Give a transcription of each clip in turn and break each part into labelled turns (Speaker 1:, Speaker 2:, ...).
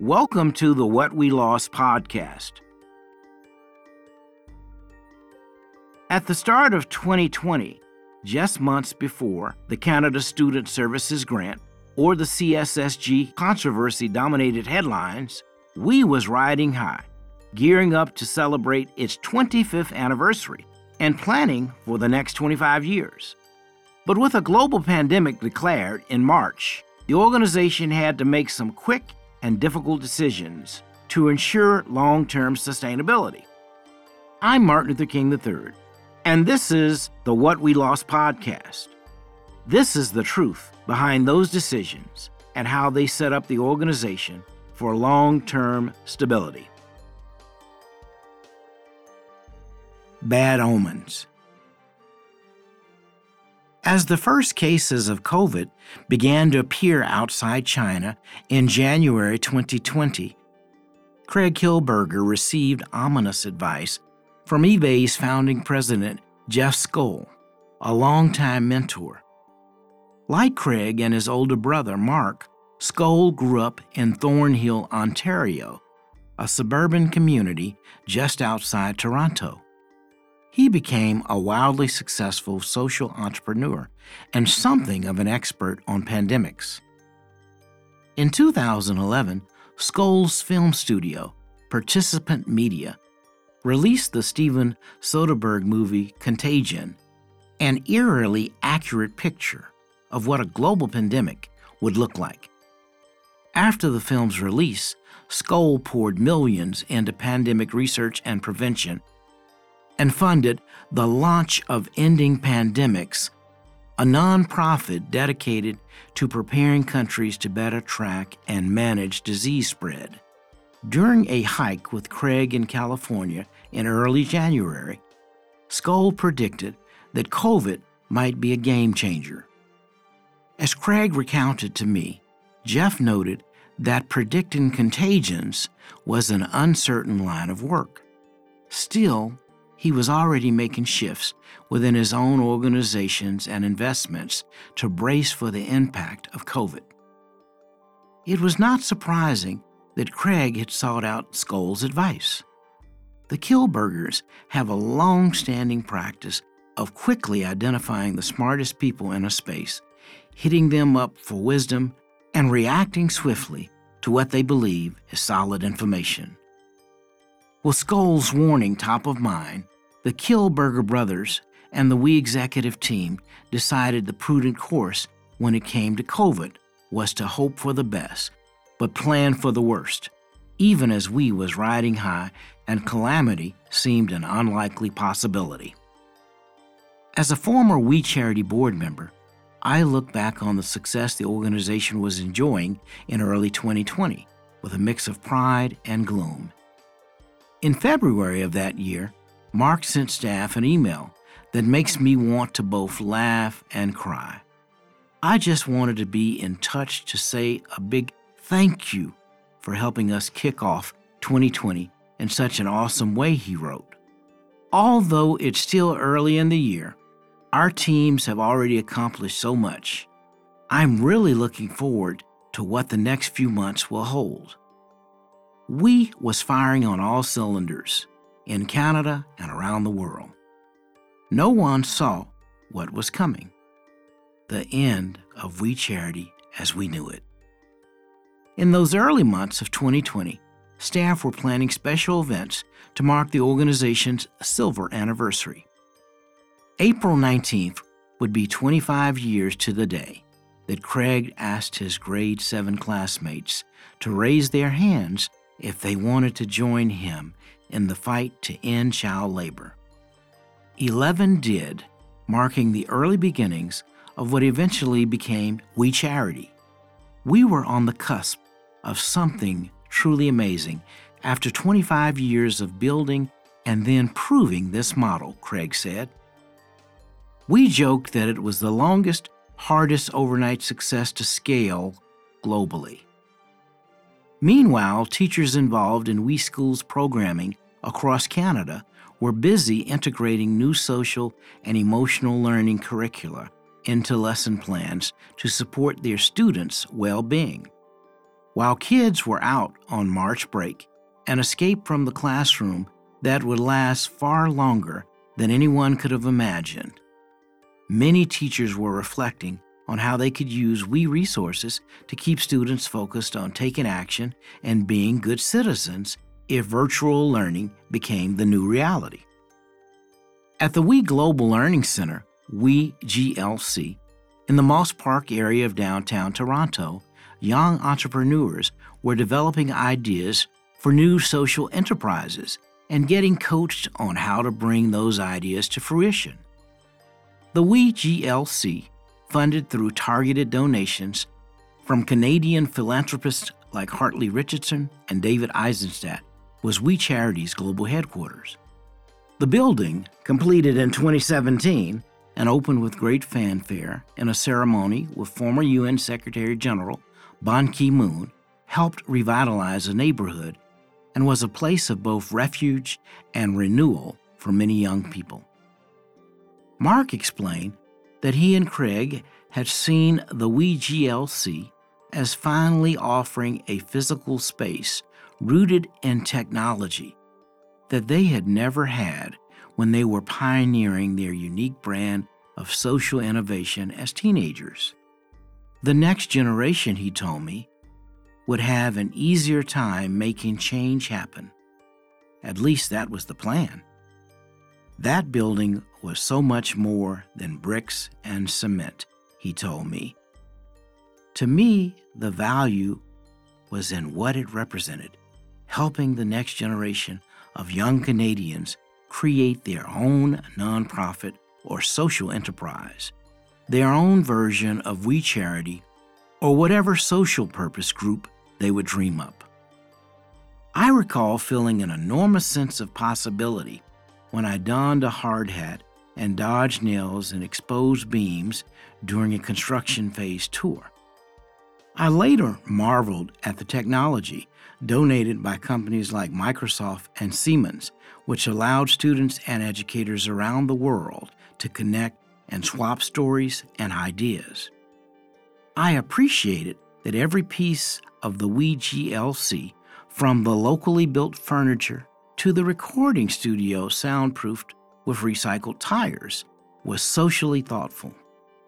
Speaker 1: Welcome to the What We Lost podcast. At the start of 2020, just months before the Canada Student Services Grant or the CSSG controversy dominated headlines, we was riding high, gearing up to celebrate its 25th anniversary and planning for the next 25 years. But with a global pandemic declared in March, the organization had to make some quick and difficult decisions to ensure long term sustainability. I'm Martin Luther King III, and this is the What We Lost podcast. This is the truth behind those decisions and how they set up the organization for long term stability. Bad omens. As the first cases of COVID began to appear outside China in January 2020, Craig Kielburger received ominous advice from eBay's founding president, Jeff Skoll, a longtime mentor. Like Craig and his older brother, Mark, Skoll grew up in Thornhill, Ontario, a suburban community just outside Toronto. He became a wildly successful social entrepreneur and something of an expert on pandemics. In 2011, Skoll's film studio, Participant Media, released the Steven Soderbergh movie Contagion, an eerily accurate picture of what a global pandemic would look like. After the film's release, Skoll poured millions into pandemic research and prevention and funded the launch of Ending Pandemics, a nonprofit dedicated to preparing countries to better track and manage disease spread. During a hike with Craig in California in early January, Skoll predicted that COVID might be a game changer. As Craig recounted to me, Jeff noted that predicting contagions was an uncertain line of work. Still, he was already making shifts within his own organizations and investments to brace for the impact of COVID. It was not surprising that Craig had sought out Skoll's advice. The Kielburgers have a long standing practice of quickly identifying the smartest people in a space, hitting them up for wisdom, and reacting swiftly to what they believe is solid information. With Skoll's warning top of mind, the Kielburger brothers and the We executive team decided the prudent course when it came to COVID was to hope for the best, but plan for the worst, even as we was riding high and calamity seemed an unlikely possibility. As a former We Charity board member, I look back on the success the organization was enjoying in early 2020 with a mix of pride and gloom. In February of that year, Mark sent staff an email that makes me want to both laugh and cry. I just wanted to be in touch to say a big thank you for helping us kick off 2020 in such an awesome way, he wrote. Although it's still early in the year, our teams have already accomplished so much. I'm really looking forward to what the next few months will hold. We was firing on all cylinders in Canada and around the world. No one saw what was coming the end of We Charity as we knew it. In those early months of 2020, staff were planning special events to mark the organization's silver anniversary. April 19th would be 25 years to the day that Craig asked his grade 7 classmates to raise their hands if they wanted to join him in the fight to end child labor. Eleven did, marking the early beginnings of what eventually became We Charity. We were on the cusp of something truly amazing after 25 years of building and then proving this model, Craig said. We joked that it was the longest, hardest overnight success to scale globally. Meanwhile, teachers involved in We Schools programming across Canada were busy integrating new social and emotional learning curricula into lesson plans to support their students' well being. while kids were out on March break, an escape from the classroom that would last far longer than anyone could have imagined. Many teachers were reflecting on how they could use WE resources to keep students focused on taking action and being good citizens if virtual learning became the new reality. At the WE Global Learning Center, WE GLC, in the Moss Park area of downtown Toronto, young entrepreneurs were developing ideas for new social enterprises and getting coached on how to bring those ideas to fruition. The WE GLC, funded through targeted donations from Canadian philanthropists like Hartley Richardson and David Eisenstadt, was We Charity's global headquarters. The building, completed in 2017 and opened with great fanfare in a ceremony with former UN Secretary General Ban Ki moon, helped revitalize a neighborhood and was a place of both refuge and renewal for many young people. Mark explained that he and Craig had seen the WE GLC as finally offering a physical space rooted in technology that they had never had when they were pioneering their unique brand of social innovation as teenagers. The next generation, he told me, would have an easier time making change happen. At least that was the plan. That building was so much more than bricks and cement, he told me. To me, the value was in what it represented, helping the next generation of young Canadians create their own nonprofit or social enterprise, their own version of We Charity, or whatever social purpose group they would dream up. I recall feeling an enormous sense of possibility when I donned a hard hat and dodge nails and exposed beams during a construction phase tour. I later marveled at the technology donated by companies like Microsoft and Siemens, which allowed students and educators around the world to connect and swap stories and ideas. I appreciated that every piece of the WE GLC, from the locally built furniture to the recording studio soundproofed with recycled tires, was socially thoughtful.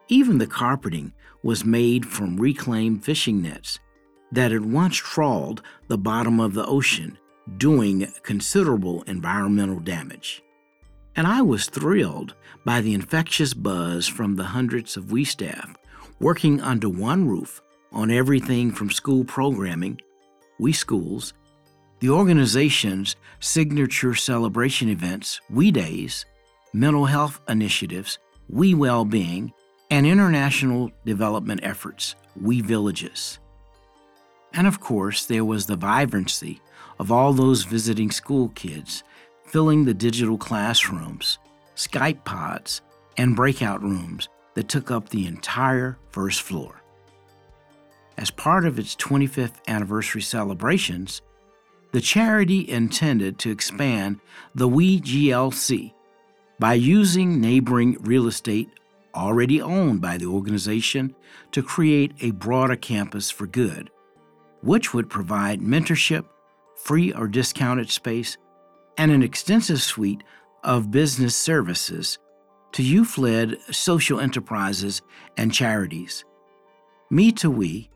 Speaker 1: Even the carpeting was made from reclaimed fishing nets that had once trawled the bottom of the ocean, doing considerable environmental damage. And I was thrilled by the infectious buzz from the hundreds of WE staff working under one roof on everything from school programming, WE Schools, the organization's signature celebration events, WE Days, mental health initiatives, WE Wellbeing, and international development efforts, WE Villages. And of course, there was the vibrancy of all those visiting school kids filling the digital classrooms, Skype pods, and breakout rooms that took up the entire first floor. As part of its 25th anniversary celebrations, the charity intended to expand the WE GLC by using neighboring real estate already owned by the organization to create a broader campus for good, which would provide mentorship, free or discounted space, and an extensive suite of business services to youth led social enterprises and charities. Me to We,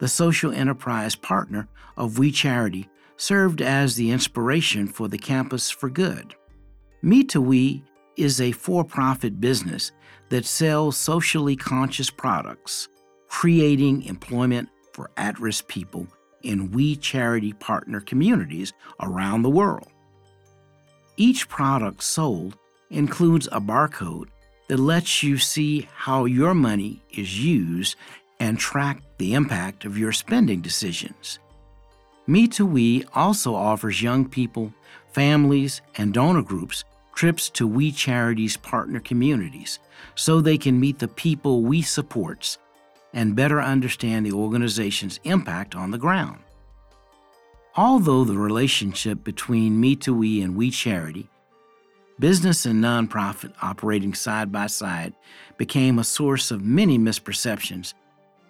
Speaker 1: the social enterprise partner of We Charity, served as the inspiration for the Campus for Good. Me to We is a for profit business that sells socially conscious products, creating employment for at risk people in We Charity partner communities around the world. Each product sold includes a barcode that lets you see how your money is used and track the impact of your spending decisions. Me to We also offers young people, families, and donor groups trips to We Charities partner communities so they can meet the people we supports and better understand the organization's impact on the ground. Although the relationship between Me to We and We Charity, business and nonprofit operating side by side, became a source of many misperceptions,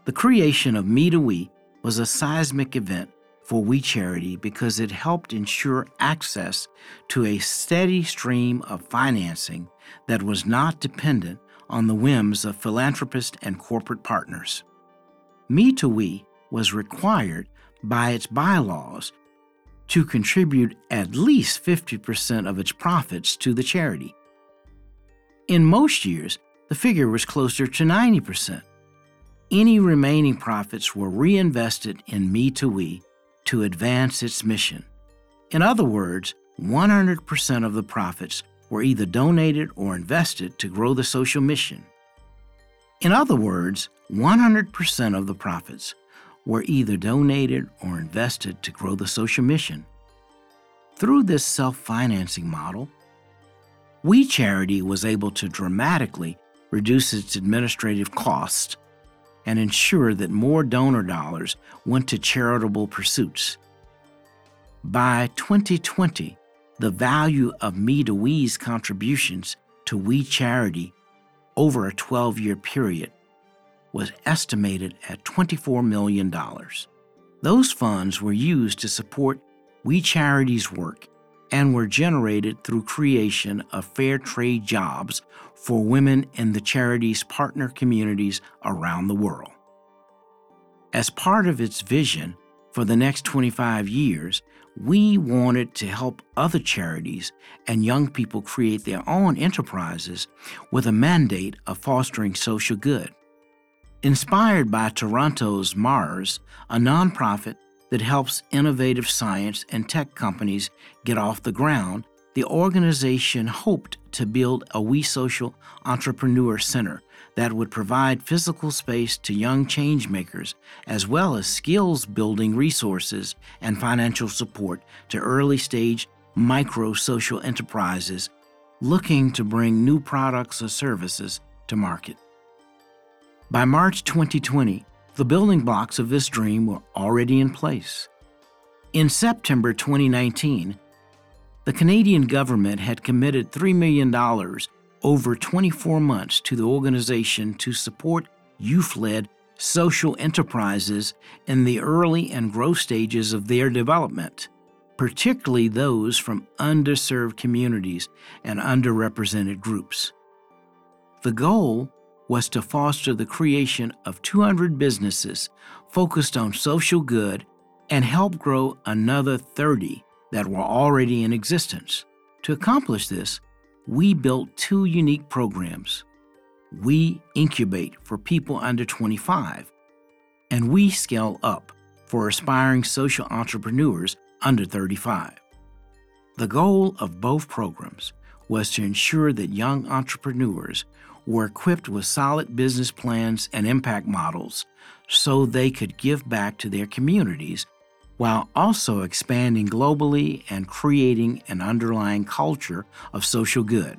Speaker 1: the creation of Me to We was a seismic event for We Charity because it helped ensure access to a steady stream of financing that was not dependent on the whims of philanthropists and corporate partners. Me to We was required by its bylaws to contribute at least 50% of its profits to the charity. In most years, the figure was closer to 90%. Any remaining profits were reinvested in Me to We to advance its mission. In other words, 100% of the profits were either donated or invested to grow the social mission. In other words, 100% of the profits were either donated or invested to grow the social mission. Through this self financing model, We Charity was able to dramatically reduce its administrative costs and ensure that more donor dollars went to charitable pursuits. By 2020, the value of Me to We's contributions to We Charity over a 12 year period was estimated at $24 million. Those funds were used to support We Charity's work and were generated through creation of fair trade jobs for women in the charity's partner communities around the world. As part of its vision for the next 25 years, we wanted to help other charities and young people create their own enterprises with a mandate of fostering social good. Inspired by Toronto's Mars, a nonprofit that helps innovative science and tech companies get off the ground, the organization hoped to build a We Social Entrepreneur Center that would provide physical space to young changemakers, as well as skills building resources and financial support to early stage micro social enterprises looking to bring new products or services to market. By March 2020, the building blocks of this dream were already in place. In September 2019, the Canadian government had committed $3 million over 24 months to the organization to support youth led social enterprises in the early and growth stages of their development, particularly those from underserved communities and underrepresented groups. The goal was to foster the creation of 200 businesses focused on social good and help grow another 30 that were already in existence. To accomplish this, we built two unique programs. We incubate for people under 25, and we scale up for aspiring social entrepreneurs under 35. The goal of both programs was to ensure that young entrepreneurs were equipped with solid business plans and impact models so they could give back to their communities while also expanding globally and creating an underlying culture of social good.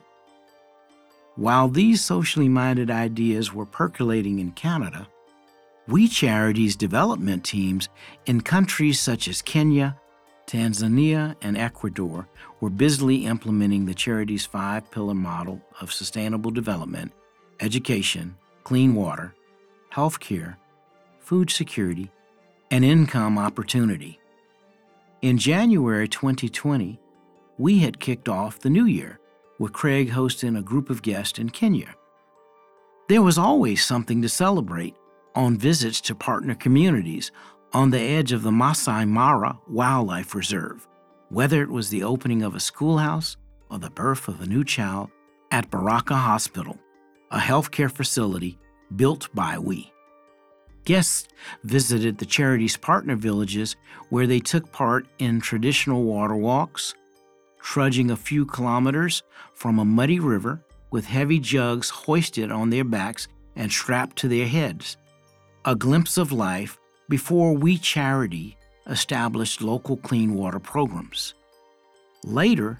Speaker 1: While these socially minded ideas were percolating in Canada, We Charities development teams in countries such as Kenya, Tanzania, and Ecuador were busily implementing the charity's five pillar model of sustainable development education, clean water, health care, food security, and income opportunity. In January 2020, we had kicked off the new year with Craig hosting a group of guests in Kenya. There was always something to celebrate on visits to partner communities on the edge of the Masai Mara Wildlife Reserve, whether it was the opening of a schoolhouse or the birth of a new child at Baraka Hospital, a healthcare facility built by we. Guests visited the charity's partner villages where they took part in traditional water walks, trudging a few kilometers from a muddy river with heavy jugs hoisted on their backs and strapped to their heads. A glimpse of life before We Charity established local clean water programs. Later,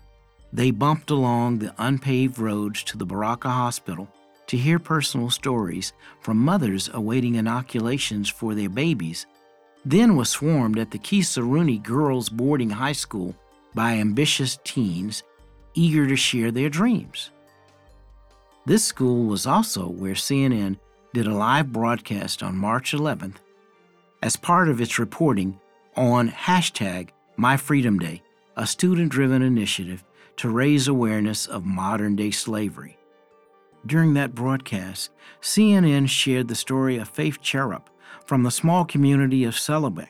Speaker 1: they bumped along the unpaved roads to the Baraka Hospital to hear personal stories from mothers awaiting inoculations for their babies, then was swarmed at the Kisaruni Girls Boarding High School by ambitious teens eager to share their dreams. This school was also where CNN did a live broadcast on March 11th as part of its reporting on hashtag MyFreedomDay, a student driven initiative to raise awareness of modern day slavery. During that broadcast, CNN shared the story of Faith Cherub from the small community of Sellebeck.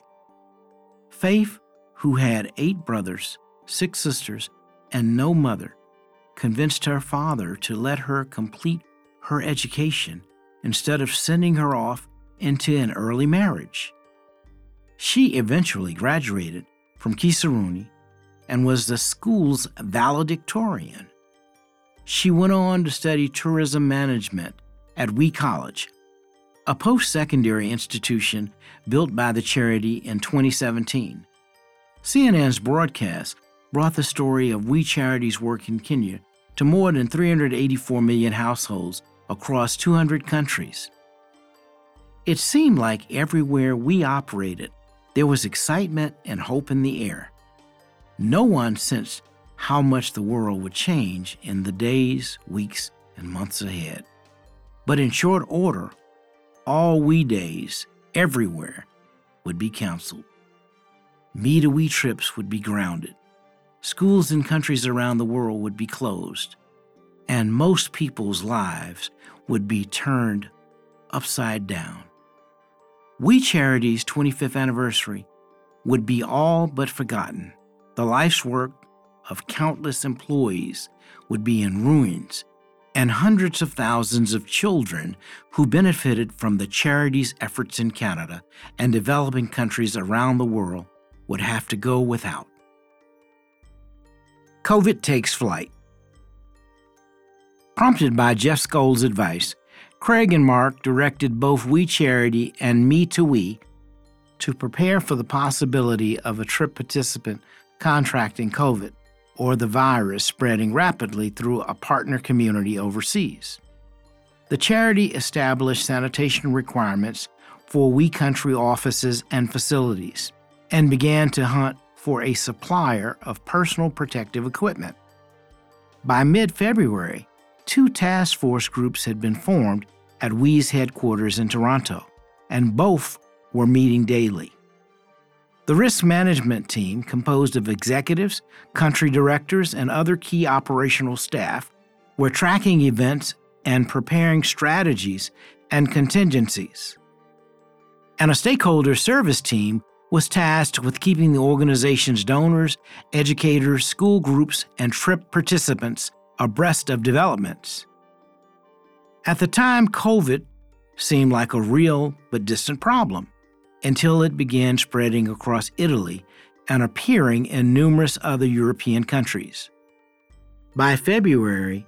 Speaker 1: Faith, who had eight brothers, six sisters, and no mother, convinced her father to let her complete her education instead of sending her off into an early marriage. She eventually graduated from Kisaruni and was the school's valedictorian. She went on to study tourism management at WE College, a post secondary institution built by the charity in 2017. CNN's broadcast brought the story of WE Charity's work in Kenya to more than 384 million households across 200 countries. It seemed like everywhere we operated, there was excitement and hope in the air. No one sensed how much the world would change in the days, weeks, and months ahead. But in short order, all we days, everywhere, would be canceled. Me to we trips would be grounded. Schools in countries around the world would be closed, and most people's lives would be turned upside down. We Charity's 25th anniversary would be all but forgotten. The life's work of countless employees would be in ruins, and hundreds of thousands of children who benefited from the charity's efforts in Canada and developing countries around the world would have to go without. COVID takes flight. Prompted by Jeff Skoll's advice, Craig and Mark directed both We Charity and Me to We to prepare for the possibility of a trip participant contracting COVID or the virus spreading rapidly through a partner community overseas. The charity established sanitation requirements for We Country offices and facilities and began to hunt for a supplier of personal protective equipment. By mid February, two task force groups had been formed at WE's headquarters in Toronto, and both were meeting daily. The risk management team, composed of executives, country directors, and other key operational staff, were tracking events and preparing strategies and contingencies. And a stakeholder service team was tasked with keeping the organization's donors, educators, school groups, and trip participants abreast of developments. At the time, COVID seemed like a real but distant problem until it began spreading across Italy and appearing in numerous other European countries. By February,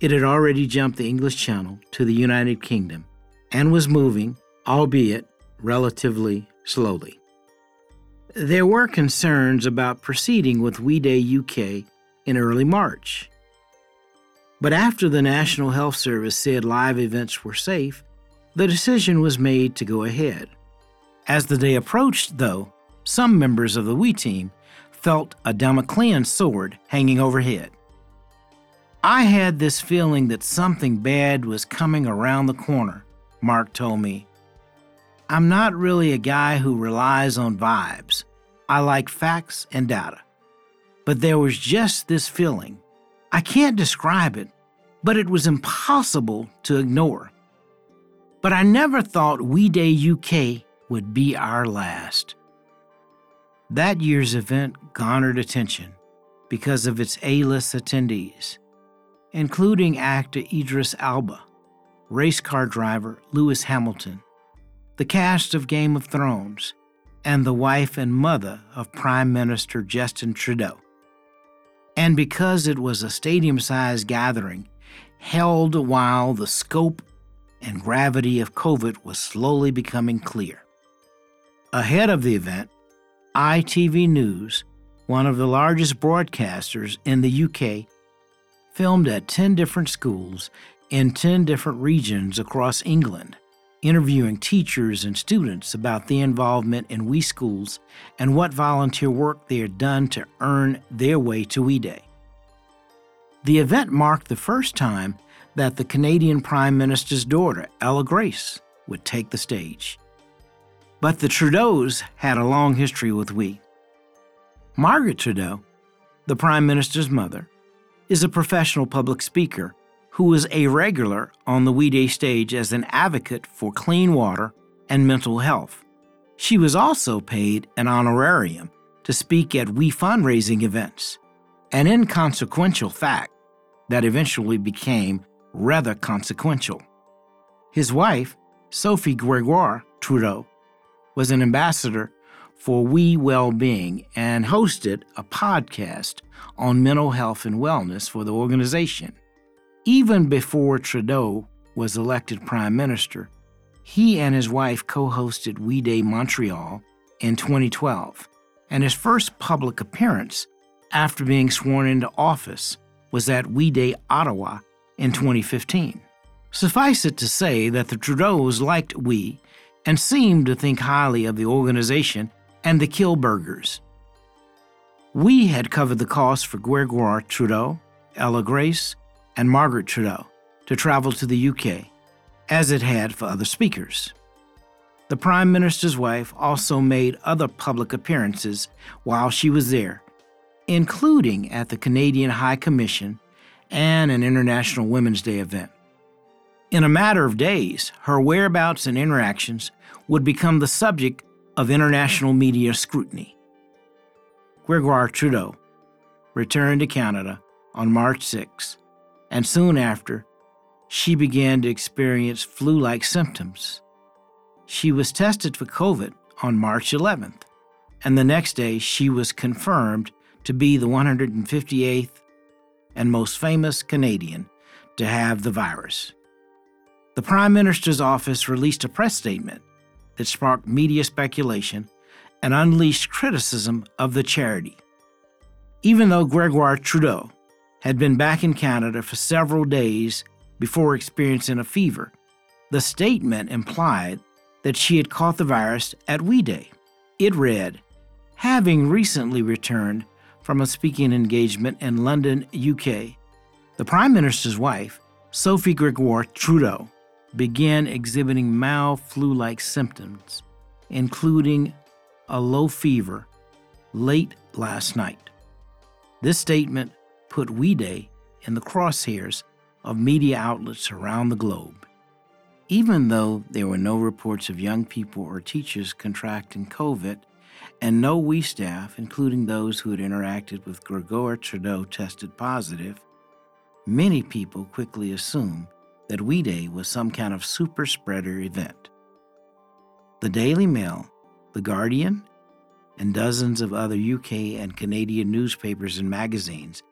Speaker 1: it had already jumped the English Channel to the United Kingdom and was moving, albeit relatively slowly. There were concerns about proceeding with We Day UK in early March. But after the National Health Service said live events were safe, the decision was made to go ahead. As the day approached, though, some members of the We team felt a Damoclean sword hanging overhead. I had this feeling that something bad was coming around the corner, Mark told me I'm not really a guy who relies on vibes. I like facts and data. But there was just this feeling. I can't describe it, but it was impossible to ignore. But I never thought We Day UK would be our last. That year's event garnered attention because of its A list attendees, including actor Idris Elba, race car driver Lewis Hamilton, the cast of Game of Thrones, and the wife and mother of Prime Minister Justin Trudeau. And because it was a stadium sized gathering held while the scope and gravity of COVID was slowly becoming clear. Ahead of the event, ITV News, one of the largest broadcasters in the UK, filmed at 10 different schools in 10 different regions across England interviewing teachers and students about the involvement in We Schools and what volunteer work they had done to earn their way to We Day. The event marked the first time that the Canadian Prime Minister's daughter, Ella Grace, would take the stage. But the Trudeaus had a long history with we. Margaret Trudeau, the Prime Minister's mother, is a professional public speaker who was a regular on the We Day stage as an advocate for clean water and mental health. She was also paid an honorarium to speak at We fundraising events, an inconsequential fact that eventually became rather consequential. His wife, Sophie Gregoire Trudeau, was an ambassador for We Well-Being and hosted a podcast on mental health and wellness for the organization. Even before Trudeau was elected prime minister, he and his wife co-hosted We Day Montreal in 2012, and his first public appearance after being sworn into office was at We Day Ottawa in 2015. Suffice it to say that the Trudeaus liked We and seemed to think highly of the organization and the Kielburgers. We had covered the cost for Gregoire Trudeau, Ella Grace, and Margaret Trudeau to travel to the UK, as it had for other speakers. The Prime Minister's wife also made other public appearances while she was there, including at the Canadian High Commission and an International Women's Day event. In a matter of days, her whereabouts and interactions would become the subject of international media scrutiny. Gregoire Trudeau returned to Canada on March 6, and soon after, she began to experience flu like symptoms. She was tested for COVID on March 11th, and the next day she was confirmed to be the 158th and most famous Canadian to have the virus. The Prime Minister's office released a press statement that sparked media speculation and unleashed criticism of the charity. Even though Gregoire Trudeau had been back in Canada for several days before experiencing a fever, the statement implied that she had caught the virus at We Day. It read, Having recently returned from a speaking engagement in London, UK, the Prime Minister's wife, Sophie Gregoire Trudeau, began exhibiting mild flu like symptoms, including a low fever, late last night. This statement put We Day in the crosshairs of media outlets around the globe. Even though there were no reports of young people or teachers contracting COVID, and no We staff, including those who had interacted with Gregoire Trudeau, tested positive, many people quickly assumed that We Day was some kind of super spreader event. The Daily Mail, The Guardian, and dozens of other UK and Canadian newspapers and magazines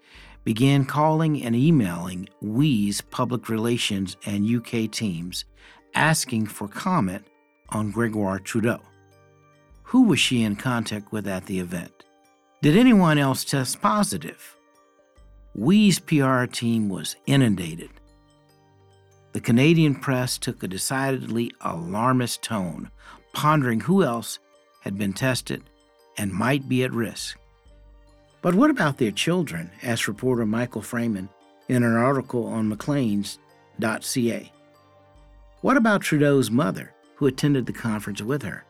Speaker 1: began calling and emailing We's public relations and UK teams asking for comment on Gregoire Trudeau. Who was she in contact with at the event? Did anyone else test positive? We's PR team was inundated the Canadian press took a decidedly alarmist tone, pondering who else had been tested and might be at risk. But what about their children? asked reporter Michael Freeman in an article on Maclean's.ca. What about Trudeau's mother, who attended the conference with her?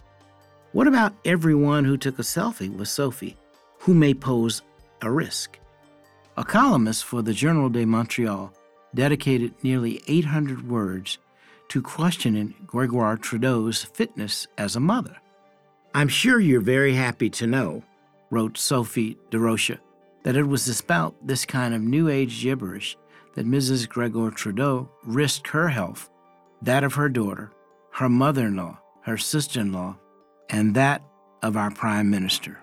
Speaker 1: What about everyone who took a selfie with Sophie, who may pose a risk? A columnist for the Journal de Montreal dedicated nearly 800 words to questioning Gregoire Trudeau's fitness as a mother. I'm sure you're very happy to know, wrote Sophie Durocher, that it was about this kind of New Age gibberish that Mrs. Gregoire Trudeau risked her health, that of her daughter, her mother in law, her sister in law, and that of our Prime Minister.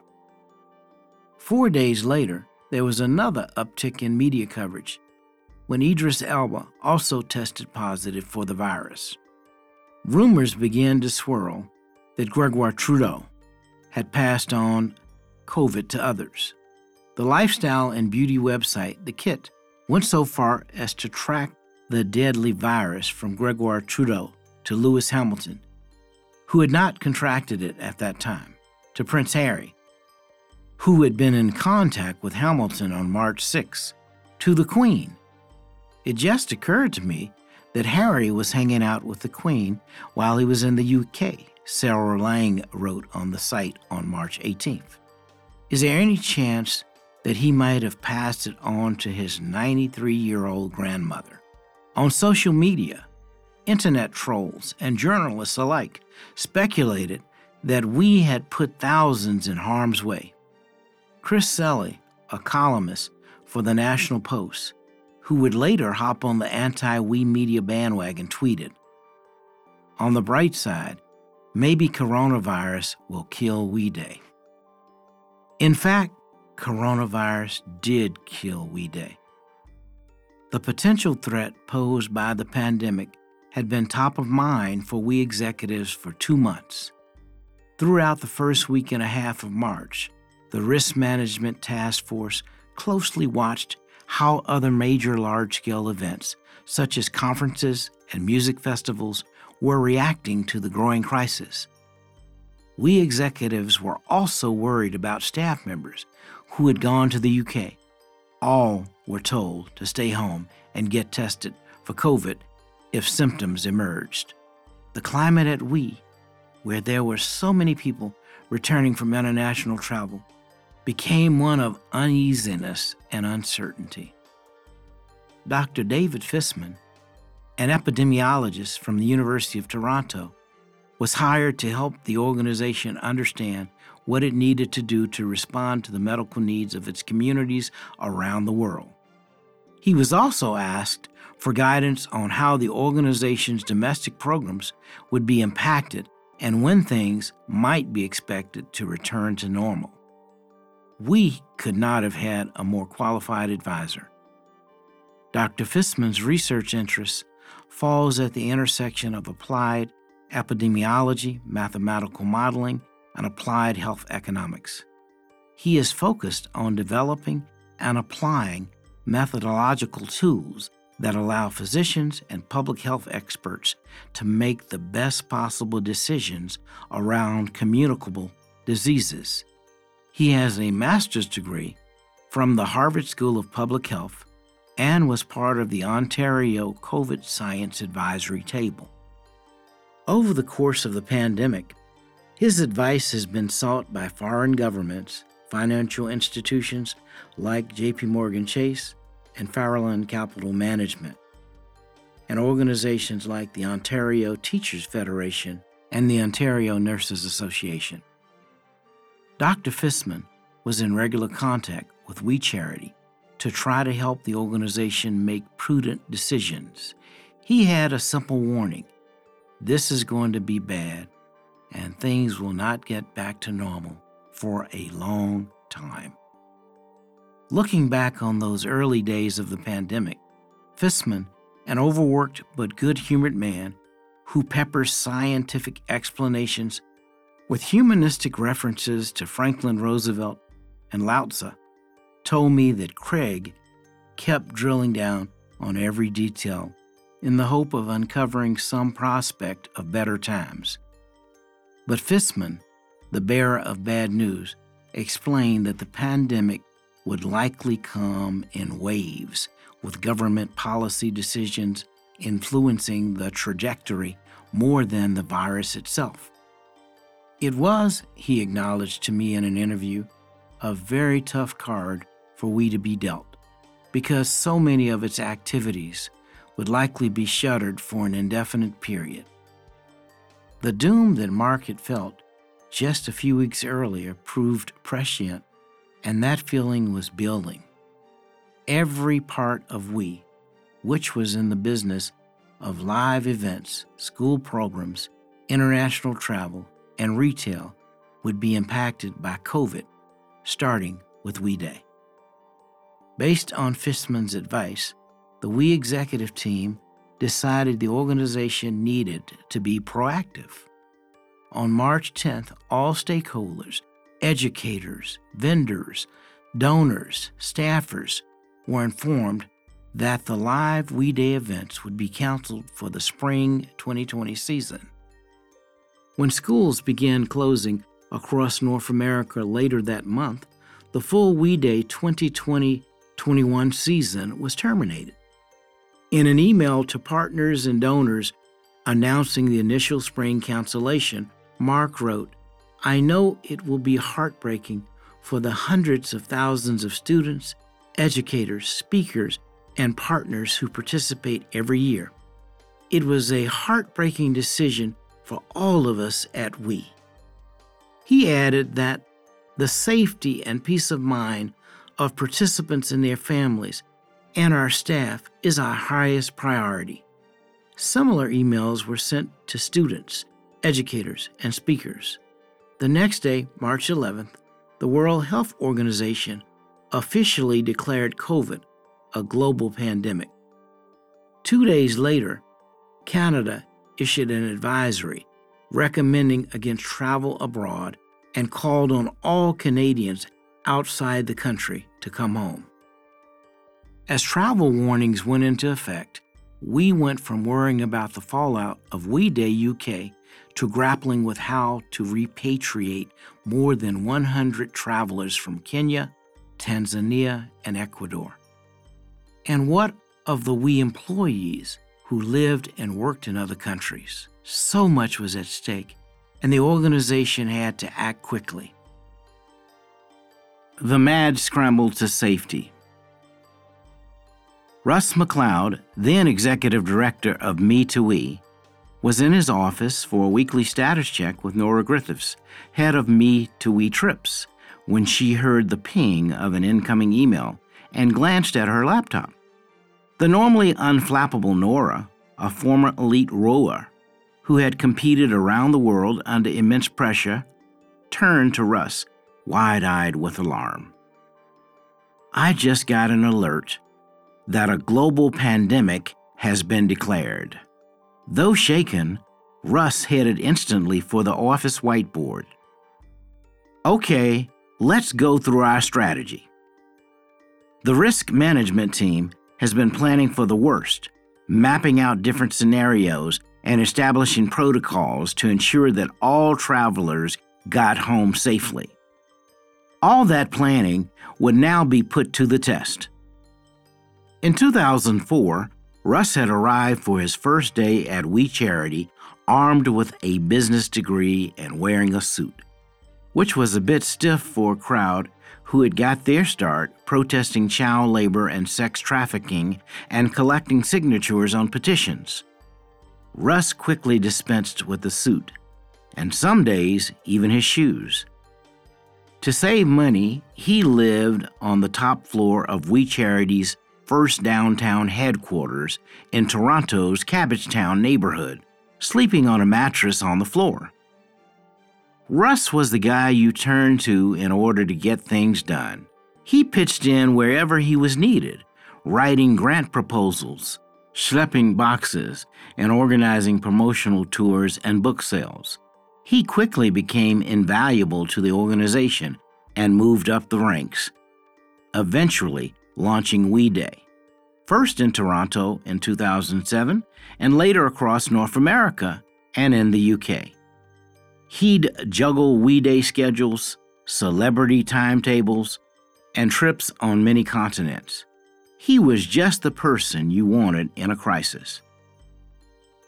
Speaker 1: Four days later, there was another uptick in media coverage when Idris Elba also tested positive for the virus. Rumors began to swirl that Gregoire Trudeau had passed on COVID to others. The lifestyle and beauty website, The Kit, went so far as to track the deadly virus from Gregoire Trudeau to Lewis Hamilton, who had not contracted it at that time, to Prince Harry, who had been in contact with Hamilton on March 6, to the Queen, it just occurred to me that Harry was hanging out with the Queen while he was in the UK Sarah Lang wrote on the site on March 18th. Is there any chance that he might have passed it on to his 93 year old grandmother? On social media, internet trolls and journalists alike speculated that we had put thousands in harm's way. Chris Selley, a columnist for the National Post, who would later hop on the anti we media bandwagon, tweeted On the bright side, maybe coronavirus will kill We Day. In fact, coronavirus did kill We Day. The potential threat posed by the pandemic had been top of mind for we executives for two months. Throughout the first week and a half of March, the Risk Management Task Force closely watched how other major large scale events, such as conferences and music festivals, were reacting to the growing crisis. We executives were also worried about staff members who had gone to the UK. All were told to stay home and get tested for COVID if symptoms emerged. The climate at We, where there were so many people returning from international travel, became one of uneasiness and uncertainty. Dr. David Fisman, an epidemiologist from the University of Toronto, was hired to help the organization understand what it needed to do to respond to the medical needs of its communities around the world. He was also asked for guidance on how the organization's domestic programs would be impacted and when things might be expected to return to normal. We could not have had a more qualified advisor. Dr. Fisman's research interest falls at the intersection of applied epidemiology, mathematical modeling, and applied health economics. He is focused on developing and applying methodological tools that allow physicians and public health experts to make the best possible decisions around communicable diseases he has a master's degree from the Harvard School of Public Health and was part of the Ontario COVID Science Advisory Table. Over the course of the pandemic, his advice has been sought by foreign governments, financial institutions like JP Morgan Chase and Farallon Capital Management, and organizations like the Ontario Teachers Federation and the Ontario Nurses Association. Dr. Fisman was in regular contact with We Charity to try to help the organization make prudent decisions. He had a simple warning this is going to be bad, and things will not get back to normal for a long time. Looking back on those early days of the pandemic, Fisman, an overworked but good humored man who peppers scientific explanations with humanistic references to Franklin Roosevelt and Lao Tzu, told me that Craig kept drilling down on every detail in the hope of uncovering some prospect of better times. But Fisman, the bearer of bad news, explained that the pandemic would likely come in waves, with government policy decisions influencing the trajectory more than the virus itself. It was, he acknowledged to me in an interview, a very tough card for we to be dealt, because so many of its activities would likely be shuttered for an indefinite period. The doom that Mark had felt just a few weeks earlier proved prescient, and that feeling was building. Every part of we, which was in the business of live events, school programs, international travel, and retail would be impacted by COVID, starting with We Day. Based on Fisman's advice, the We executive team decided the organization needed to be proactive. On March 10th, all stakeholders, educators, vendors, donors, staffers were informed that the live We Day events would be canceled for the spring 2020 season. When schools began closing across North America later that month, the full We Day 2020 21 season was terminated. In an email to partners and donors announcing the initial spring cancellation, Mark wrote, I know it will be heartbreaking for the hundreds of thousands of students, educators, speakers, and partners who participate every year. It was a heartbreaking decision for all of us at WE. He added that the safety and peace of mind of participants and their families and our staff is our highest priority. Similar emails were sent to students, educators, and speakers. The next day, March 11th, the World Health Organization officially declared COVID a global pandemic. Two days later, Canada issued an advisory recommending against travel abroad and called on all Canadians outside the country to come home. As travel warnings went into effect, we went from worrying about the fallout of We Day UK to grappling with how to repatriate more than 100 travelers from Kenya, Tanzania, and Ecuador. And what of the we employees who lived and worked in other countries? So much was at stake, and the organization had to act quickly. The mad scrambled to safety. Russ McLeod, then executive director of Me to We, was in his office for a weekly status check with Nora Griffiths, head of Me to We Trips, when she heard the ping of an incoming email and glanced at her laptop. The normally unflappable Nora, a former elite rower who had competed around the world under immense pressure, turned to Russ, wide eyed with alarm. I just got an alert that a global pandemic has been declared. Though shaken, Russ headed instantly for the office whiteboard. Okay, let's go through our strategy. The risk management team has been planning for the worst, mapping out different scenarios and establishing protocols to ensure that all travelers got home safely. All that planning would now be put to the test. In 2004, Russ had arrived for his first day at We Charity armed with a business degree and wearing a suit, which was a bit stiff for a crowd who had got their start protesting child labor and sex trafficking and collecting signatures on petitions. Russ quickly dispensed with the suit, and some days even his shoes. To save money, he lived on the top floor of We Charity's first downtown headquarters in Toronto's Cabbagetown neighborhood, sleeping on a mattress on the floor. Russ was the guy you turned to in order to get things done. He pitched in wherever he was needed, writing grant proposals, schlepping boxes, and organizing promotional tours and book sales. He quickly became invaluable to the organization and moved up the ranks, eventually launching We Day, first in Toronto in 2007 and later across North America and in the UK. He'd juggle We Day schedules, celebrity timetables, and trips on many continents. He was just the person you wanted in a crisis.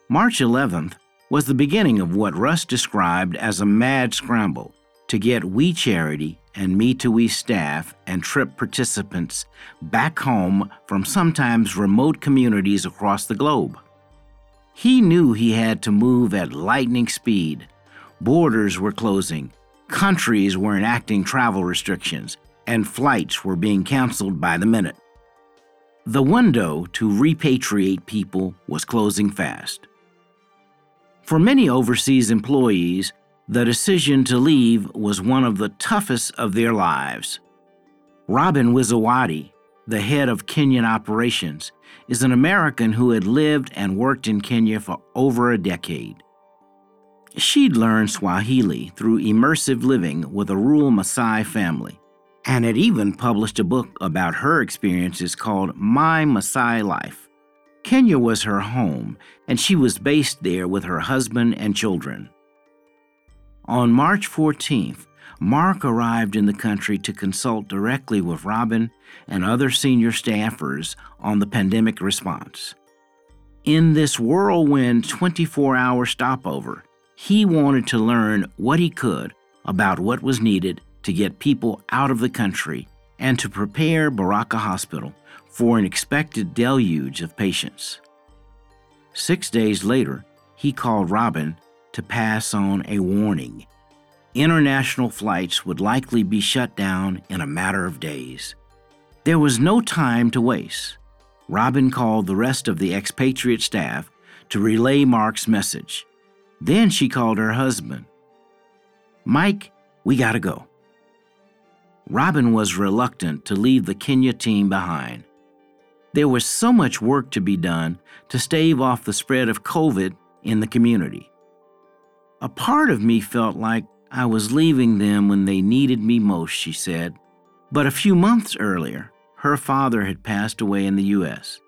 Speaker 1: March 11th was the beginning of what Russ described as a mad scramble to get We Charity and Me to We staff and trip participants back home from sometimes remote communities across the globe. He knew he had to move at lightning speed. Borders were closing, countries were enacting travel restrictions, and flights were being canceled by the minute. The window to repatriate people was closing fast. For many overseas employees, the decision to leave was one of the toughest of their lives. Robin Wiszowaty, the head of Kenyan operations, is an American who had lived and worked in Kenya for over a decade. She'd learned Swahili through immersive living with a rural Maasai family and had even published a book about her experiences called My Maasai Life. Kenya was her home, and she was based there with her husband and children. On March 14th, Mark arrived in the country to consult directly with Robin and other senior staffers on the pandemic response. In this whirlwind 24 hour stopover, He wanted to learn what he could about what was needed to get people out of the country and to prepare Baraka Hospital for an expected deluge of patients. Six days later, he called Robin to pass on a warning. International flights would likely be shut down in a matter of days. There was no time to waste. Robin called the rest of the expatriate staff to relay Mark's message. Then she called her husband. Mike, we gotta go. Robin was reluctant to leave the Kenya team behind. There was so much work to be done to stave off the spread of COVID in the community. A part of me felt like I was leaving them when they needed me most, she said. But a few months earlier, her father had passed away in the U.S.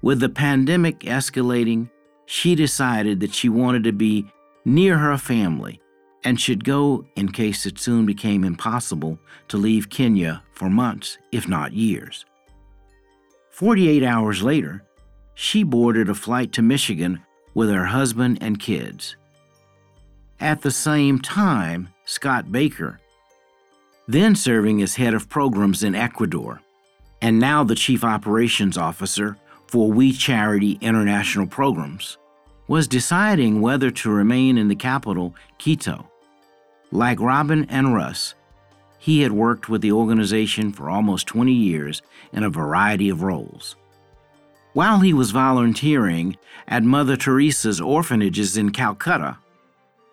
Speaker 1: With the pandemic escalating, she decided that she wanted to be near her family and should go in case it soon became impossible to leave Kenya for months, if not years. 48 hours later, she boarded a flight to Michigan with her husband and kids. At the same time, Scott Baker, then serving as head of programs in Ecuador, and now the chief operations officer for We Charity International Programs, was deciding whether to remain in the capital, Quito. Like Robin and Russ, he had worked with the organization for almost 20 years in a variety of roles. While he was volunteering at Mother Teresa's orphanages in Calcutta,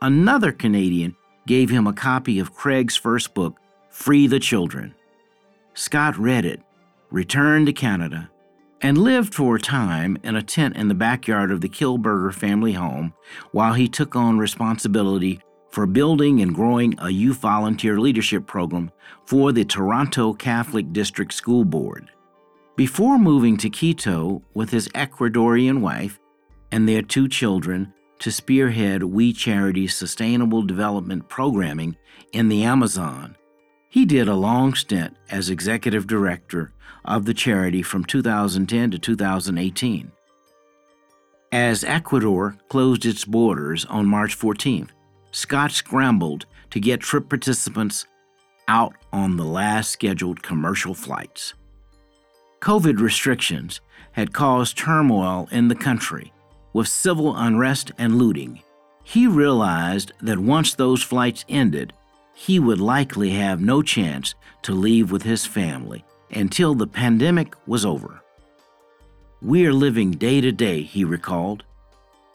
Speaker 1: another Canadian gave him a copy of Craig's first book, Free the Children. Scott read it, returned to Canada, and lived for a time in a tent in the backyard of the Kielburger family home while he took on responsibility for building and growing a youth volunteer leadership program for the Toronto Catholic District School Board. Before moving to Quito with his Ecuadorian wife and their two children to spearhead We Charity's sustainable development programming in the Amazon, he did a long stint as executive director of the charity from 2010 to 2018. As Ecuador closed its borders on March 14th, Scott scrambled to get trip participants out on the last scheduled commercial flights. COVID restrictions had caused turmoil in the country, with civil unrest and looting. He realized that once those flights ended, he would likely have no chance to leave with his family until the pandemic was over. We are living day to day, he recalled.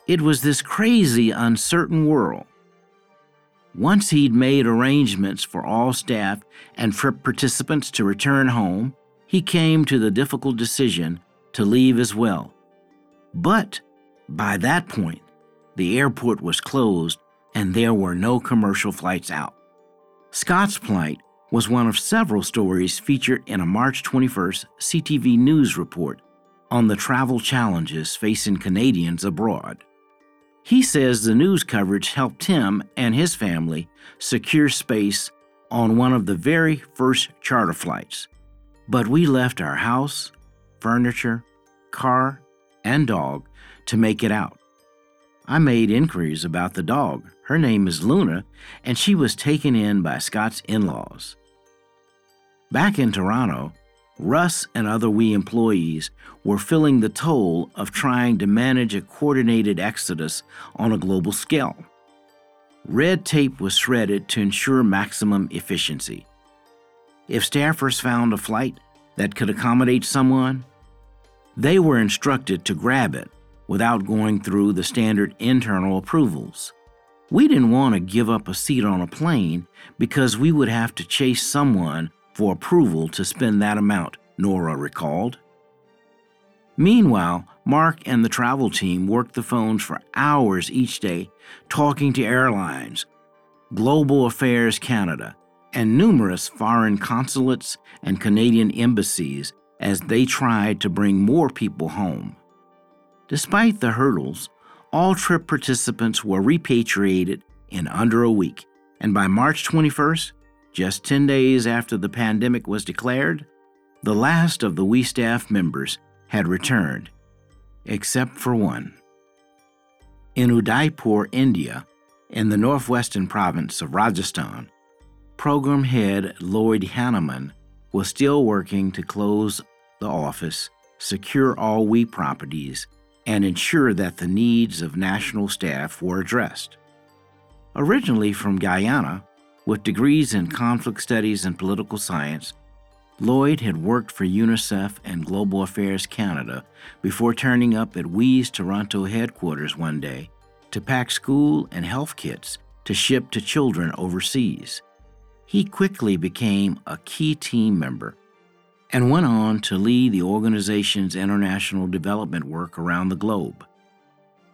Speaker 1: It was this crazy, uncertain world once he'd made arrangements for all staff and trip participants to return home, he came to the difficult decision to leave as well. But by that point, the airport was closed and there were no commercial flights out. Scott's plight was one of several stories featured in a March 21st CTV News report on the travel challenges facing Canadians abroad. He says the news coverage helped him and his family secure space on one of the very first charter flights. But we left our house, furniture, car, and dog to make it out. I made inquiries about the dog. Her name is Luna, and she was taken in by Scott's in laws. Back in Toronto, Russ and other We employees were feeling the toll of trying to manage a coordinated exodus on a global scale. Red tape was shredded to ensure maximum efficiency. If staffers found a flight that could accommodate someone, they were instructed to grab it without going through the standard internal approvals. We didn't want to give up a seat on a plane because we would have to chase someone for approval to spend that amount, Nora recalled. Meanwhile, Mark and the travel team worked the phones for hours each day, talking to airlines, Global Affairs Canada, and numerous foreign consulates and Canadian embassies as they tried to bring more people home. Despite the hurdles, all trip participants were repatriated in under a week, and by March 21st, just 10 days after the pandemic was declared, the last of the We staff members had returned, except for one. In Udaipur, India, in the northwestern province of Rajasthan, program head Lloyd Hanoman was still working to close the office, secure all WE properties, and ensure that the needs of national staff were addressed. Originally from Guyana, with degrees in conflict studies and political science, Lloyd had worked for UNICEF and Global Affairs Canada before turning up at WE's Toronto headquarters one day to pack school and health kits to ship to children overseas. He quickly became a key team member and went on to lead the organization's international development work around the globe.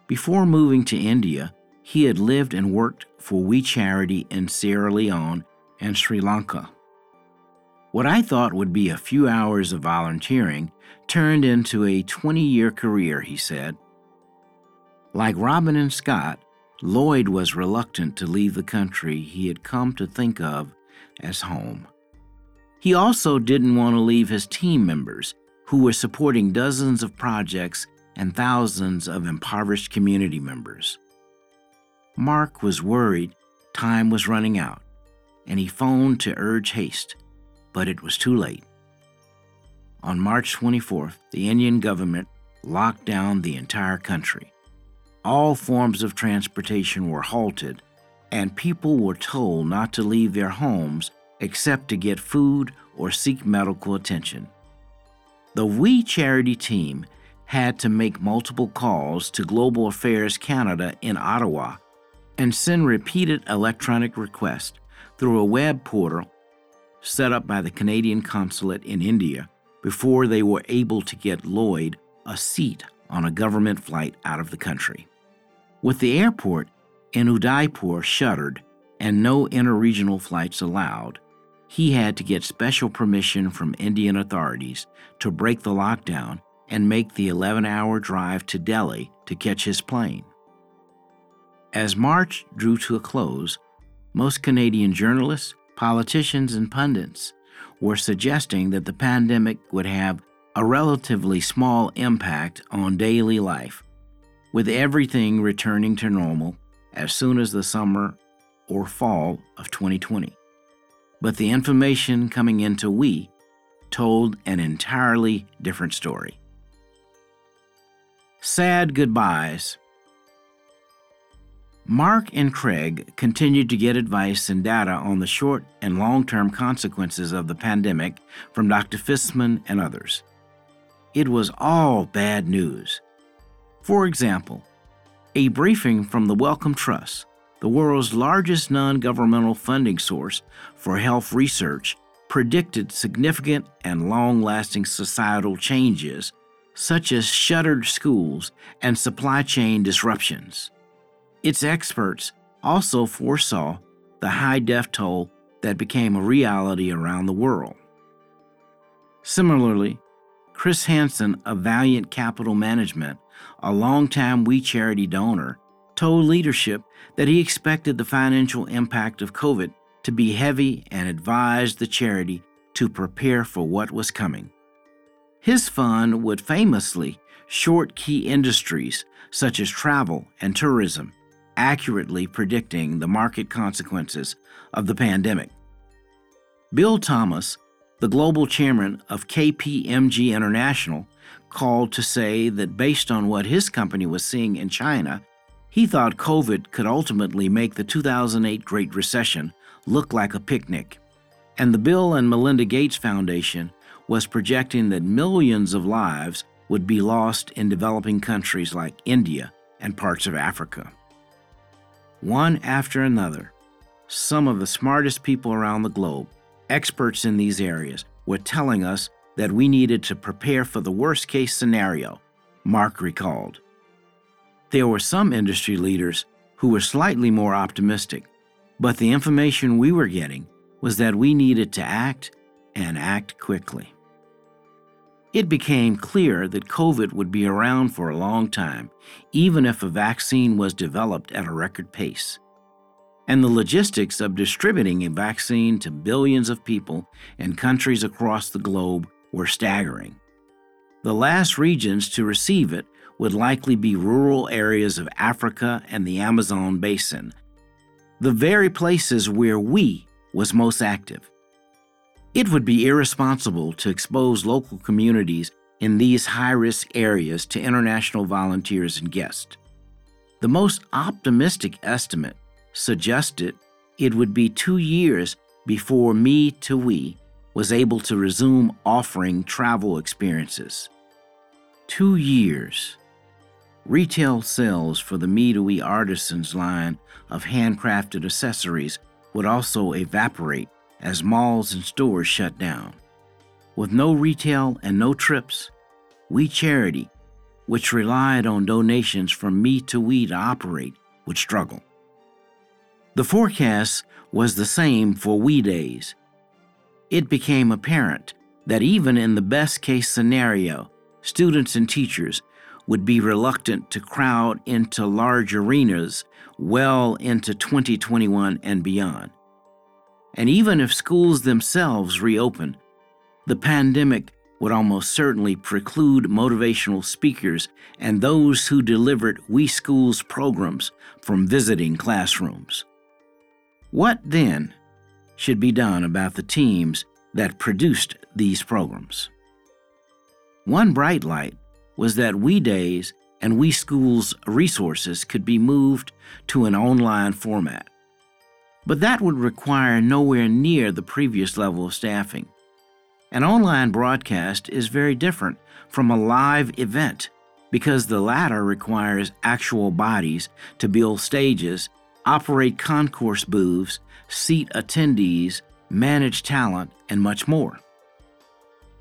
Speaker 1: Before moving to India, he had lived and worked for We Charity in Sierra Leone and Sri Lanka. What I thought would be a few hours of volunteering turned into a 20 year career, he said. Like Robin and Scott, Lloyd was reluctant to leave the country he had come to think of as home. He also didn't want to leave his team members, who were supporting dozens of projects and thousands of impoverished community members. Mark was worried time was running out, and he phoned to urge haste, but it was too late. On March 24th, the Indian government locked down the entire country. All forms of transportation were halted, and people were told not to leave their homes except to get food or seek medical attention. The We Charity team had to make multiple calls to Global Affairs Canada in Ottawa and send repeated electronic requests through a web portal set up by the Canadian Consulate in India before they were able to get Lloyd a seat on a government flight out of the country. With the airport in Udaipur shuttered and no interregional flights allowed, he had to get special permission from Indian authorities to break the lockdown and make the 11 hour drive to Delhi to catch his plane. As March drew to a close, most Canadian journalists, politicians, and pundits were suggesting that the pandemic would have a relatively small impact on daily life, with everything returning to normal as soon as the summer or fall of 2020. But the information coming into We told an entirely different story. Sad goodbyes. Mark and Craig continued to get advice and data on the short and long term consequences of the pandemic from Dr. Fisman and others. It was all bad news. For example, a briefing from the Wellcome Trust the world's largest non governmental funding source for health research, predicted significant and long lasting societal changes, such as shuttered schools and supply chain disruptions. Its experts also foresaw the high death toll that became a reality around the world. Similarly, Chris Hansen of Valiant Capital Management, a longtime We Charity donor, told leadership that he expected the financial impact of COVID to be heavy and advised the charity to prepare for what was coming. His fund would famously short key industries such as travel and tourism, accurately predicting the market consequences of the pandemic. Bill Thomas, the global chairman of KPMG International, called to say that based on what his company was seeing in China he thought COVID could ultimately make the 2008 Great Recession look like a picnic. And the Bill and Melinda Gates Foundation was projecting that millions of lives would be lost in developing countries like India and parts of Africa. One after another, some of the smartest people around the globe, experts in these areas, were telling us that we needed to prepare for the worst case scenario, Mark recalled. There were some industry leaders who were slightly more optimistic, but the information we were getting was that we needed to act and act quickly. It became clear that COVID would be around for a long time, even if a vaccine was developed at a record pace. And the logistics of distributing a vaccine to billions of people in countries across the globe were staggering. The last regions to receive it would likely be rural areas of Africa and the Amazon basin, the very places where we was most active. It would be irresponsible to expose local communities in these high risk areas to international volunteers and guests. The most optimistic estimate suggested it would be two years before Me to We was able to resume offering travel experiences. Two years. Retail sales for the Me to Artisans line of handcrafted accessories would also evaporate as malls and stores shut down. With no retail and no trips, We Charity, which relied on donations from Me to We to operate, would struggle. The forecast was the same for We Days. It became apparent that even in the best case scenario, students and teachers would be reluctant to crowd into large arenas well into 2021 and beyond. And even if schools themselves reopen, the pandemic would almost certainly preclude motivational speakers and those who delivered We Schools programs from visiting classrooms. What then should be done about the teams that produced these programs? One bright light was that We Days and We Schools resources could be moved to an online format. But that would require nowhere near the previous level of staffing. An online broadcast is very different from a live event because the latter requires actual bodies to build stages, operate concourse booths, seat attendees, manage talent, and much more.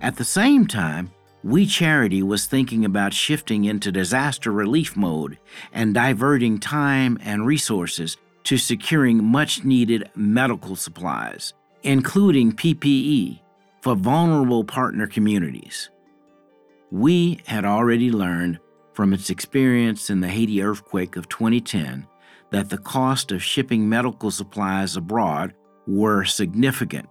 Speaker 1: At the same time, we Charity was thinking about shifting into disaster relief mode and diverting time and resources to securing much needed medical supplies, including PPE, for vulnerable partner communities. We had already learned from its experience in the Haiti earthquake of 2010 that the cost of shipping medical supplies abroad were significant.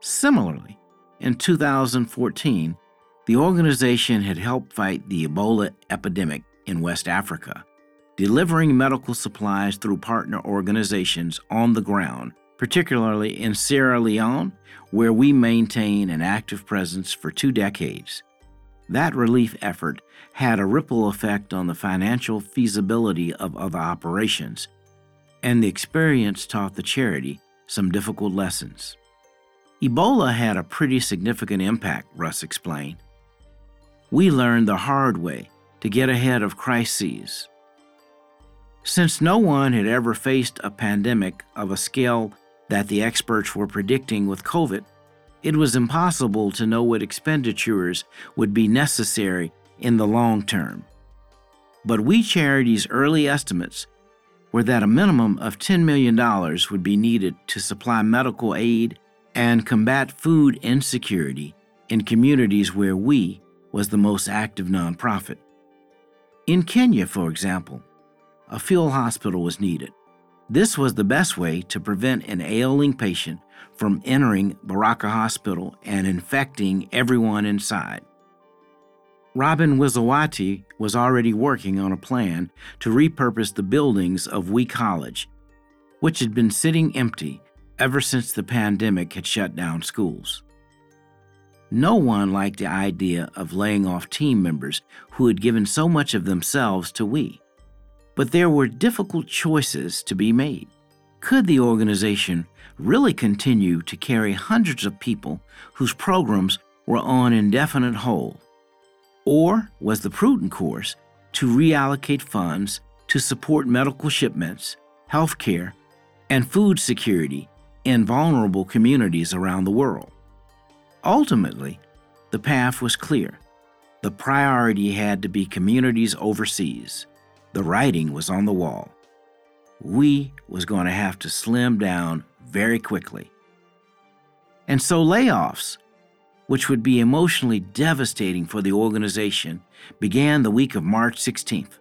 Speaker 1: Similarly, in 2014, the organization had helped fight the Ebola epidemic in West Africa, delivering medical supplies through partner organizations on the ground, particularly in Sierra Leone, where we maintain an active presence for two decades. That relief effort had a ripple effect on the financial feasibility of other operations, and the experience taught the charity some difficult lessons. Ebola had a pretty significant impact, Russ explained we learned the hard way to get ahead of crises. Since no one had ever faced a pandemic of a scale that the experts were predicting with COVID, it was impossible to know what expenditures would be necessary in the long term. But We Charity's early estimates were that a minimum of $10 million would be needed to supply medical aid and combat food insecurity in communities where we was the most active nonprofit. In Kenya, for example, a field hospital was needed. This was the best way to prevent an ailing patient from entering Baraka Hospital and infecting everyone inside. Robin Wiszowaty was already working on a plan to repurpose the buildings of We College, which had been sitting empty ever since the pandemic had shut down schools. No one liked the idea of laying off team members who had given so much of themselves to we. But there were difficult choices to be made. Could the organization really continue to carry hundreds of people whose programs were on indefinite hold? Or was the prudent course to reallocate funds to support medical shipments, health care, and food security in vulnerable communities around the world? Ultimately, the path was clear. The priority had to be communities overseas. The writing was on the wall. We was going to have to slim down very quickly. And so layoffs, which would be emotionally devastating for the organization, began the week of March 16th.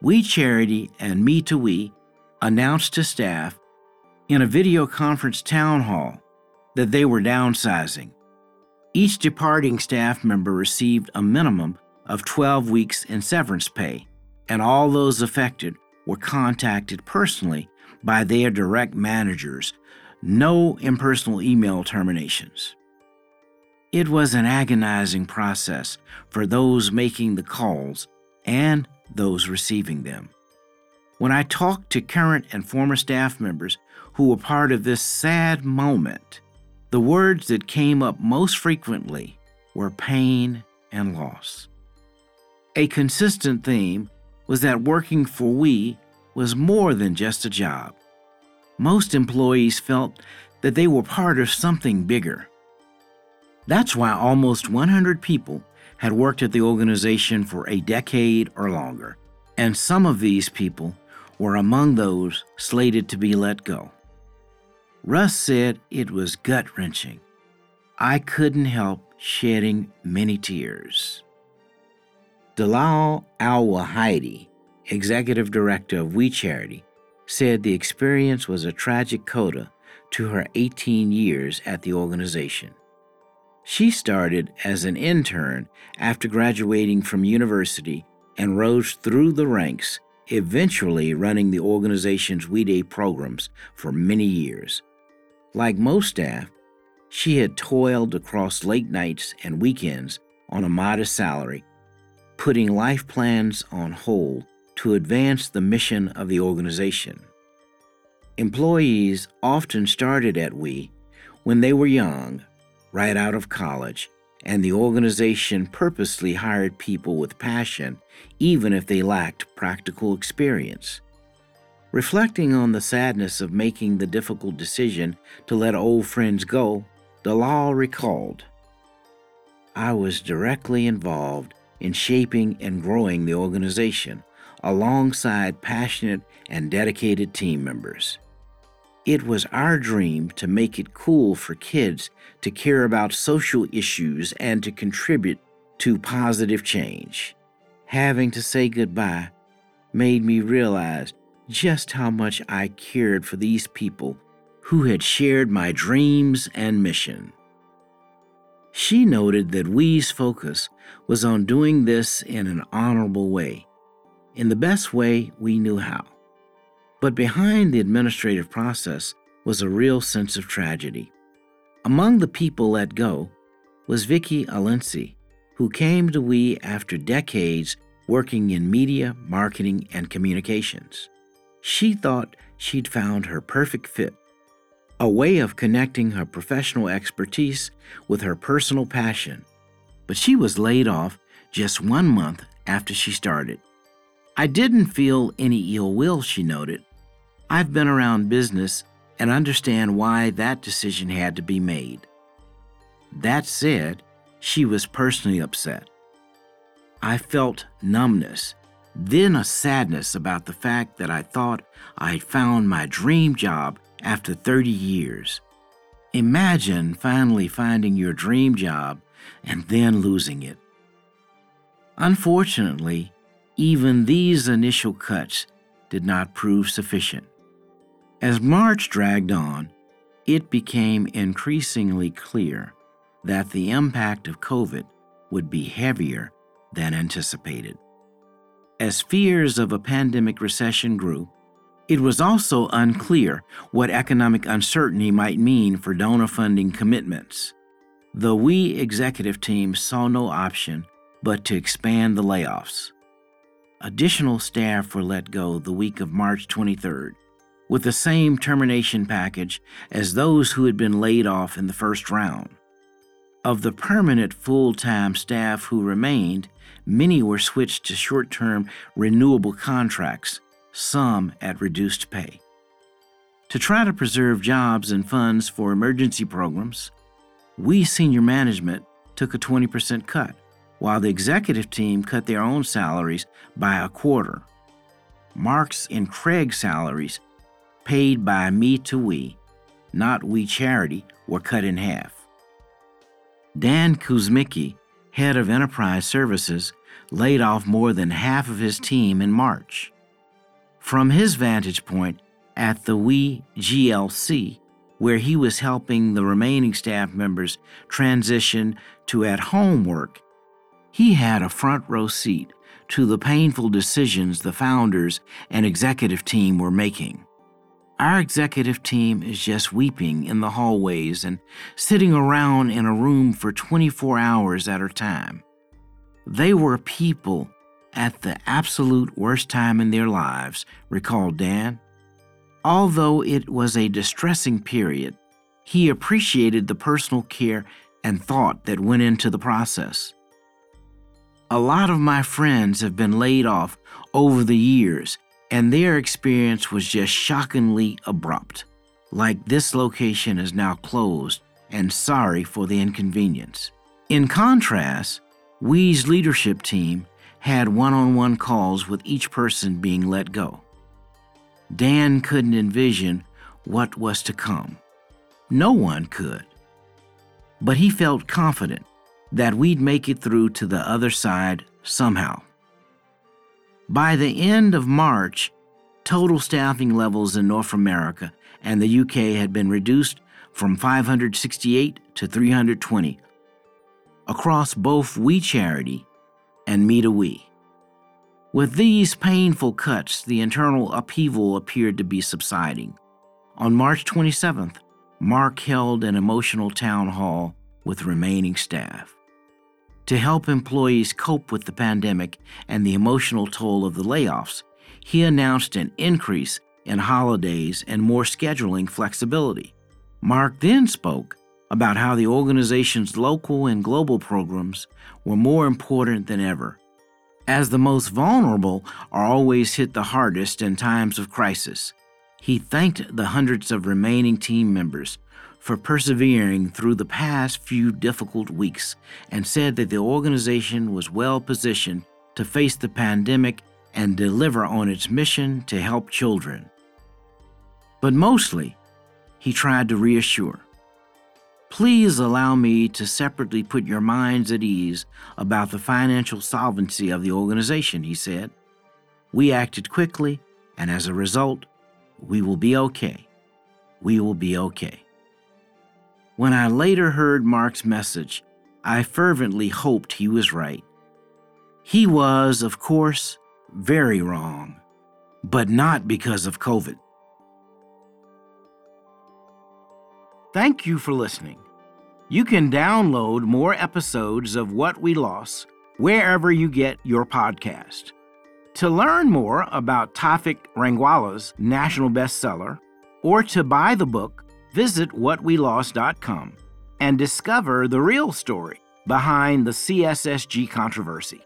Speaker 1: We Charity and Me to We announced to staff in a video conference town hall that they were downsizing each departing staff member received a minimum of 12 weeks in severance pay, and all those affected were contacted personally by their direct managers, no impersonal email terminations. It was an agonizing process for those making the calls and those receiving them. When I talked to current and former staff members who were part of this sad moment, the words that came up most frequently were pain and loss. A consistent theme was that working for we was more than just a job. Most employees felt that they were part of something bigger that's why almost 100 people had worked at the organization for a decade or longer, and some of these people were among those slated to be let go. Russ said it was gut wrenching. I couldn't help shedding many tears. Dalal Al Waheidi, executive director of We Charity, said the experience was a tragic coda to her 18 years at the organization. She started as an intern after graduating from university and rose through the ranks, eventually running the organization's We Day programs for many years. Like most staff, she had toiled across late nights and weekends on a modest salary, putting life plans on hold to advance the mission of the organization. Employees often started at We when they were young right out of college, and the organization purposely hired people with passion, even if they lacked practical experience. Reflecting on the sadness of making the difficult decision to let old friends go, Dalal recalled I was directly involved in shaping and growing the organization alongside passionate and dedicated team members. It was our dream to make it cool for kids to care about social issues and to contribute to positive change. Having to say goodbye made me realize just how much I cared for these people who had shared my dreams and mission. She noted that We's focus was on doing this in an honorable way, in the best way we knew how. But behind the administrative process was a real sense of tragedy. Among the people let go was Vicky Alensi, who came to We after decades working in media, marketing, and communications. She thought she'd found her perfect fit, a way of connecting her professional expertise with her personal passion. But she was laid off just one month after she started. I didn't feel any ill will, she noted. I've been around business and understand why that decision had to be made. That said, she was personally upset. I felt numbness, then a sadness about the fact that I thought I had found my dream job after 30 years. Imagine finally finding your dream job and then losing it. Unfortunately, even these initial cuts did not prove sufficient. As March dragged on, it became increasingly clear that the impact of COVID would be heavier than anticipated. As fears of a pandemic recession grew, it was also unclear what economic uncertainty might mean for donor funding commitments. The We executive team saw no option but to expand the layoffs. Additional staff were let go the week of March 23rd with the same termination package as those who had been laid off in the first round. Of the permanent full time staff who remained, many were switched to short term renewable contracts, some at reduced pay. To try to preserve jobs and funds for emergency programs, we senior management took a 20% cut, while the executive team cut their own salaries by a quarter. Mark's and Craig's salaries paid by me to we, not we charity, were cut in half. Dan Kuzmicki, head of enterprise services, laid off more than half of his team in March. From his vantage point at the We GLC, where he was helping the remaining staff members transition to at home work, he had a front row seat to the painful decisions the founders and executive team were making. Our executive team is just weeping in the hallways and sitting around in a room for 24 hours at a time. They were people at the absolute worst time in their lives, recalled Dan. Although it was a distressing period, he appreciated the personal care and thought that went into the process. A lot of my friends have been laid off over the years, and their experience was just shockingly abrupt. Like this location is now closed, and sorry for the inconvenience. In contrast, WE's leadership team had one on one calls with each person being let go. Dan couldn't envision what was to come. No one could. But he felt confident that we'd make it through to the other side somehow. By the end of March, total staffing levels in North America and the UK had been reduced from 568 to 320 across both We Charity and Me to We. With these painful cuts, the internal upheaval appeared to be subsiding. On March 27th, Mark held an emotional town hall with remaining staff. To help employees cope with the pandemic and the emotional toll of the layoffs, he announced an increase in holidays and more scheduling flexibility. Mark then spoke about how the organization's local and global programs were more important than ever, as the most vulnerable are always hit the hardest in times of crisis. He thanked the hundreds of remaining team members for persevering through the past few difficult weeks and said that the organization was well positioned to face the pandemic and deliver on its mission to help children. But mostly, he tried to reassure. Please allow me to separately put your minds at ease about the financial solvency of the organization, he said. We acted quickly, and as a result, we will be okay. We will be okay. When I later heard Mark's message, I fervently hoped he was right. He was, of course, very wrong, but not because of COVID. Thank you for listening. You can download more episodes of What We Lost wherever you get your podcast. To learn more about Tafik Rangwala's national bestseller or to buy the book, visit whatwelost.com and discover the real story behind the CSSG controversy.